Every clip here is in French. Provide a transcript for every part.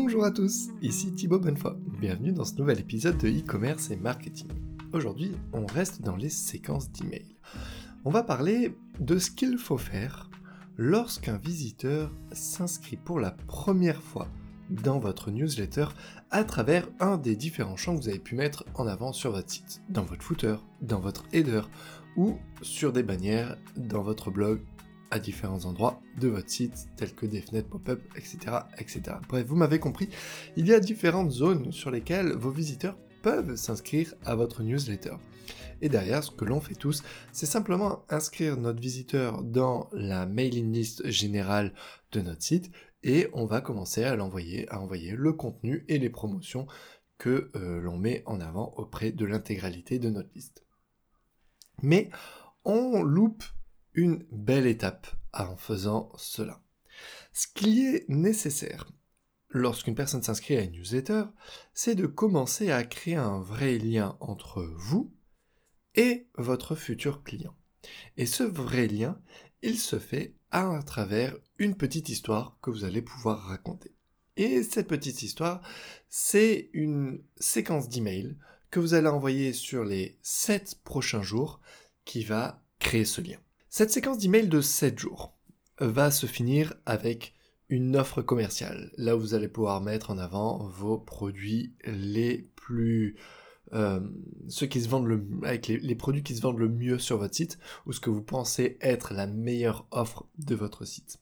Bonjour à tous, ici Thibaut Bonnefoy. Bienvenue dans ce nouvel épisode de e-commerce et marketing. Aujourd'hui, on reste dans les séquences d'emails. On va parler de ce qu'il faut faire lorsqu'un visiteur s'inscrit pour la première fois dans votre newsletter à travers un des différents champs que vous avez pu mettre en avant sur votre site, dans votre footer, dans votre header ou sur des bannières dans votre blog à différents endroits de votre site, tels que des fenêtres pop-up, etc., etc. Bref, vous m'avez compris, il y a différentes zones sur lesquelles vos visiteurs peuvent s'inscrire à votre newsletter. Et derrière, ce que l'on fait tous, c'est simplement inscrire notre visiteur dans la mailing list générale de notre site et on va commencer à l'envoyer, à envoyer le contenu et les promotions que euh, l'on met en avant auprès de l'intégralité de notre liste. Mais on loupe une belle étape en faisant cela. Ce qui est nécessaire lorsqu'une personne s'inscrit à une newsletter, c'est de commencer à créer un vrai lien entre vous et votre futur client. Et ce vrai lien, il se fait à travers une petite histoire que vous allez pouvoir raconter. Et cette petite histoire, c'est une séquence d'emails que vous allez envoyer sur les 7 prochains jours qui va créer ce lien. Cette séquence d'emails de 7 jours va se finir avec une offre commerciale, là vous allez pouvoir mettre en avant vos produits les plus euh, ceux qui se vendent le, avec les, produits qui se vendent le mieux sur votre site ou ce que vous pensez être la meilleure offre de votre site.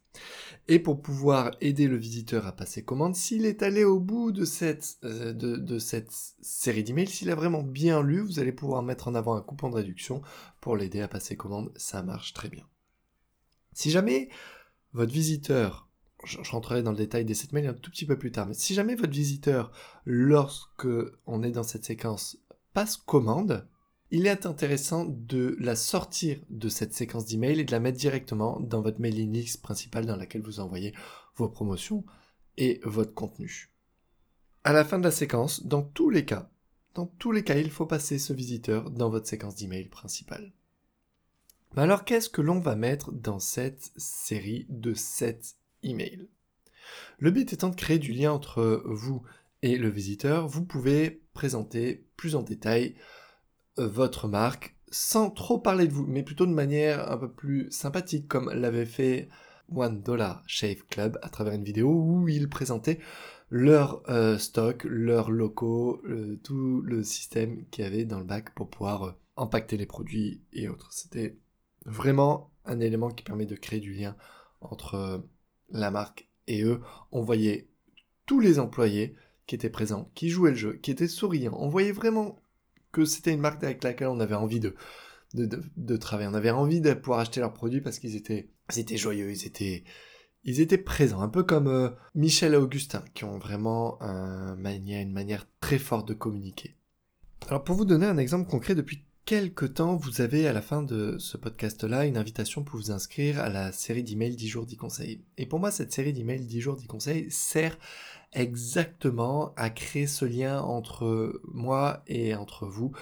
Et pour pouvoir aider le visiteur à passer commande, s'il est allé au bout de cette, euh, de, de cette série d'emails, s'il a vraiment bien lu, vous allez pouvoir mettre en avant un coupon de réduction pour l'aider à passer commande. Ça marche très bien. Si jamais votre visiteur je, rentrerai dans le détail des 7 mails un tout petit peu plus tard, mais si jamais votre visiteur, lorsque on est dans cette séquence, commande, il est intéressant de la sortir de cette séquence d'email et de la mettre directement dans votre mailing list principale dans laquelle vous envoyez vos promotions et votre contenu. À la fin de la séquence, dans tous les cas, dans tous les cas, il faut passer ce visiteur dans votre séquence d'email principale. Alors qu'est-ce que l'on va mettre dans cette série de 7 email. Le but étant de créer du lien entre vous et le visiteur, vous pouvez présenter plus en détail euh, votre marque sans trop parler de vous, mais plutôt de manière un peu plus sympathique, comme l'avait fait One Dollar Shave Club à travers une vidéo où ils présentaient leur euh, stock, leurs locaux, tout le système qu'il y avait dans le bac pour pouvoir euh, impacter les produits et autres. C'était vraiment un élément qui permet de créer du lien entre la marque et eux, on voyait tous les employés qui étaient présents, qui jouaient le jeu, qui étaient souriants. On voyait vraiment que c'était une marque avec laquelle on avait envie de, travailler. On avait envie de pouvoir acheter leurs produits parce qu'ils étaient, étaient joyeux, ils étaient, ils étaient présents, un peu comme euh, Michel et Augustin, qui ont vraiment un une manière très forte de communiquer. Alors pour vous donner un exemple concret, depuis quelque temps, vous avez à la fin de ce podcast-là une invitation pour vous inscrire à la série d'emails 10 jours 10 conseils. Et pour moi, cette série d'emails 10 jours 10 conseils sert exactement à créer ce lien entre moi et entre vous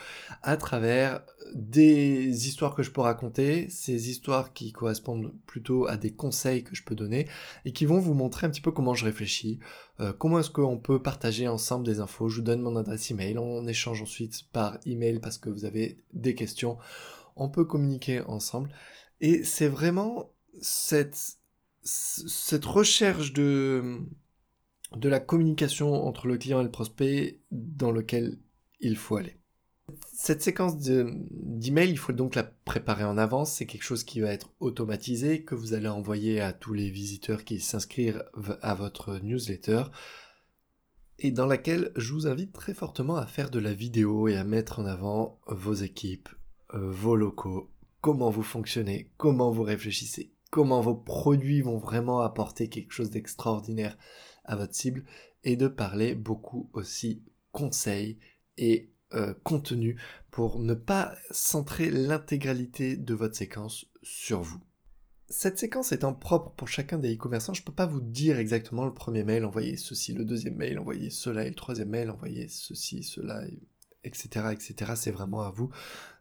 à travers des histoires que je peux raconter, ces histoires qui correspondent plutôt à des conseils que je peux donner et qui vont vous montrer un petit peu comment je réfléchis, euh, comment est-ce qu'on peut partager ensemble des infos. Je vous donne mon adresse email, on échange ensuite par email parce que vous avez des questions, on peut communiquer ensemble et c'est vraiment cette cette recherche de de la communication entre le client et le prospect dans lequel il faut aller. Cette séquence d'email, il faut donc la préparer en avance. C'est quelque chose qui va être automatisé, que vous allez envoyer à tous les visiteurs qui s'inscrivent à votre newsletter, et dans laquelle je vous invite très fortement à faire de la vidéo et à mettre en avant vos équipes, euh, vos locaux, comment vous fonctionnez, comment vous réfléchissez, comment vos produits vont vraiment apporter quelque chose d'extraordinaire votre cible et de parler beaucoup aussi conseils et euh, contenu pour ne pas centrer l'intégralité de votre séquence sur vous. Cette séquence étant propre pour chacun des e-commerçants, je ne peux pas vous dire exactement le premier mail, envoyez ceci, le deuxième mail, envoyez cela, et le troisième mail, envoyez ceci, cela, etc., etc. C'est vraiment à vous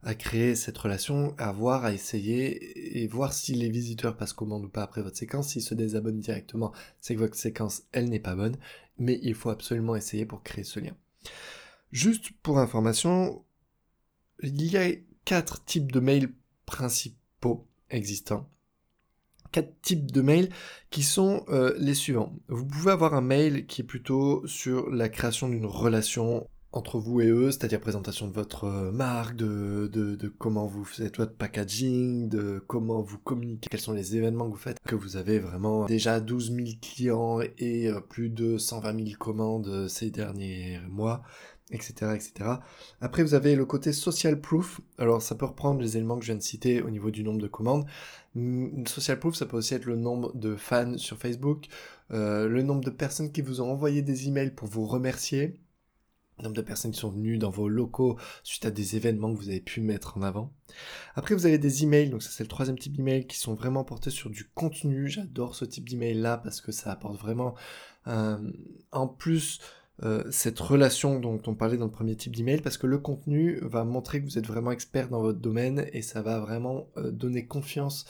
à créer cette relation, à voir, à essayer et voir si les visiteurs passent commande ou pas après votre séquence. S'ils se désabonnent directement, c'est que votre séquence, elle n'est pas bonne, mais il faut absolument essayer pour créer ce lien. Juste pour information, il y a quatre types de mails principaux existants. Quatre types de mails qui sont euh, les suivants. Vous pouvez avoir un mail qui est plutôt sur la création d'une relation entre vous et eux, c'est-à-dire présentation de votre euh, marque, de, comment vous faites votre packaging, de comment vous communiquez, quels sont les événements que vous faites, que vous avez vraiment déjà 12 000 clients et euh, plus de 120 000 commandes ces derniers mois etc., etc. Après, vous avez le côté social proof. Alors, ça peut reprendre les éléments que je viens de citer au niveau du nombre de commandes. Mm, social proof, ça peut aussi être le nombre de fans sur Facebook, euh, le nombre de personnes qui vous ont envoyé des emails pour vous remercier, nombre de personnes qui sont venues dans vos locaux suite à des événements que vous avez pu mettre en avant. Après, vous avez des emails, donc ça c'est le troisième type d'email, qui sont vraiment portés sur du contenu. J'adore ce type d'email là parce que ça apporte vraiment, euh, en plus euh, cette relation dont on parlait dans le premier type d'email parce que le contenu va montrer que vous êtes vraiment expert dans votre domaine et ça va vraiment euh, donner confiance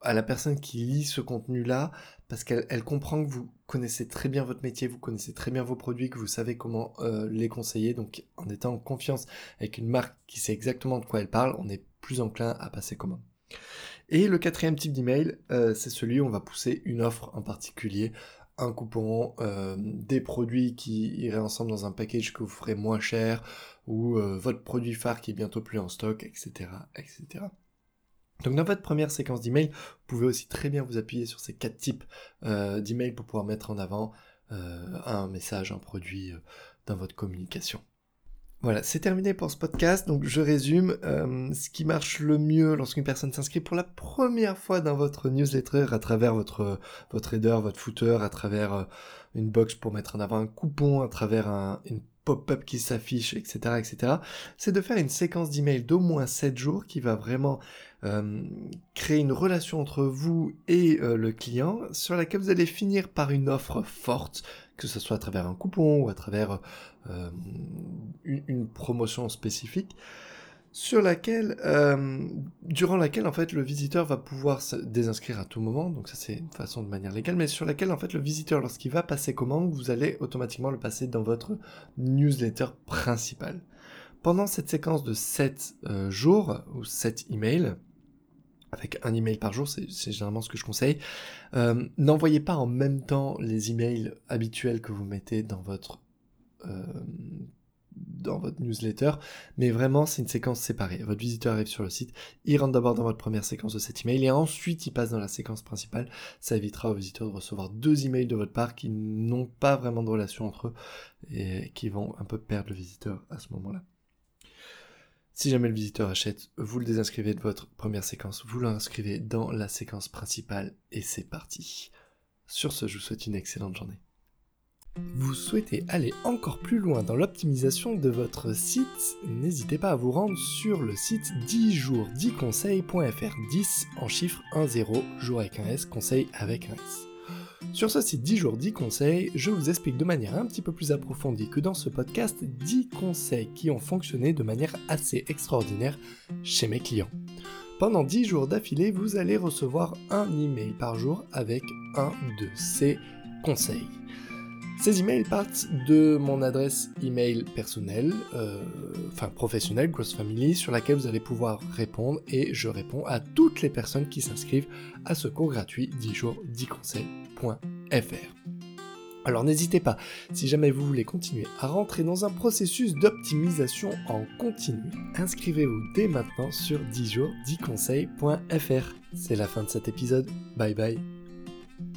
à la personne qui lit ce contenu-là parce qu'elle comprend que vous connaissez très bien votre métier, vous connaissez très bien vos produits, que vous savez comment euh, les conseiller. Donc en étant en confiance avec une marque qui sait exactement de quoi elle parle, on est plus enclin à passer commande. Et le quatrième type d'email, c'est celui où on va pousser une offre en particulier un coupon, euh, des produits qui iraient ensemble dans un package que vous ferez moins cher, ou euh, votre produit phare qui est bientôt plus en stock, etc. etc. Donc dans votre première séquence d'email, vous pouvez aussi très bien vous appuyer sur ces quatre types euh, d'emails pour pouvoir mettre en avant un message, un produit dans votre communication. Voilà, c'est terminé pour ce podcast. Donc je résume. Euh, ce qui marche le mieux lorsqu'une personne s'inscrit pour la première fois dans votre newsletter à travers votre, votre header, votre footer, à travers euh, une box pour mettre en avant un coupon, à travers un, une pop-up qui s'affiche, etc., etc., c'est de faire une séquence d'email d'au moins 7 jours qui va vraiment euh, créer une relation entre vous et le client sur laquelle vous allez finir par une offre forte, que ce soit à travers un coupon ou à travers euh, une, promotion spécifique sur laquelle, euh, durant laquelle en fait le visiteur va pouvoir se désinscrire à tout moment, donc ça c'est une façon de manière légale, mais sur laquelle en fait le visiteur lorsqu'il va passer commande, vous allez automatiquement le passer dans votre newsletter principal. Pendant cette séquence de 7 euh, jours ou 7 emails, avec un email par jour, c'est généralement ce que je conseille. N'envoyez pas en même temps les emails habituels que vous mettez dans votre euh, dans votre newsletter, mais vraiment c'est une séquence séparée. Votre visiteur arrive sur le site, il rentre d'abord dans votre première séquence de cet email et ensuite il passe dans la séquence principale. Ça évitera au visiteur de recevoir deux emails de votre part qui n'ont pas vraiment de relation entre eux et qui vont un peu perdre le visiteur à ce moment-là. Si jamais le visiteur achète, vous le désinscrivez de votre première séquence, vous l'inscrivez dans la séquence principale et c'est parti. Sur ce, je vous souhaite une excellente journée. Vous souhaitez aller encore plus loin dans l'optimisation de votre site N'hésitez pas à vous rendre sur le site 10 jours 10 conseils.fr 10 en chiffre 10 jour avec un S, conseil avec un S. Sur ce site 10 jours 10 conseils, je vous explique de manière un petit peu plus approfondie que dans ce podcast 10 conseils qui ont fonctionné de manière assez extraordinaire chez mes clients. Pendant 10 jours d'affilée, vous allez recevoir un email par jour avec un de ces conseils. Ces emails partent de mon adresse email personnelle, euh, enfin professionnelle, Gross Family, sur laquelle vous allez pouvoir répondre et je réponds à toutes les personnes qui s'inscrivent à ce cours gratuit 10 jours 10 conseils.fr. Alors n'hésitez pas, si jamais vous voulez continuer à rentrer dans un processus d'optimisation en continu, inscrivez-vous dès maintenant sur 10 jours 10 conseils.fr. C'est la fin de cet épisode, bye bye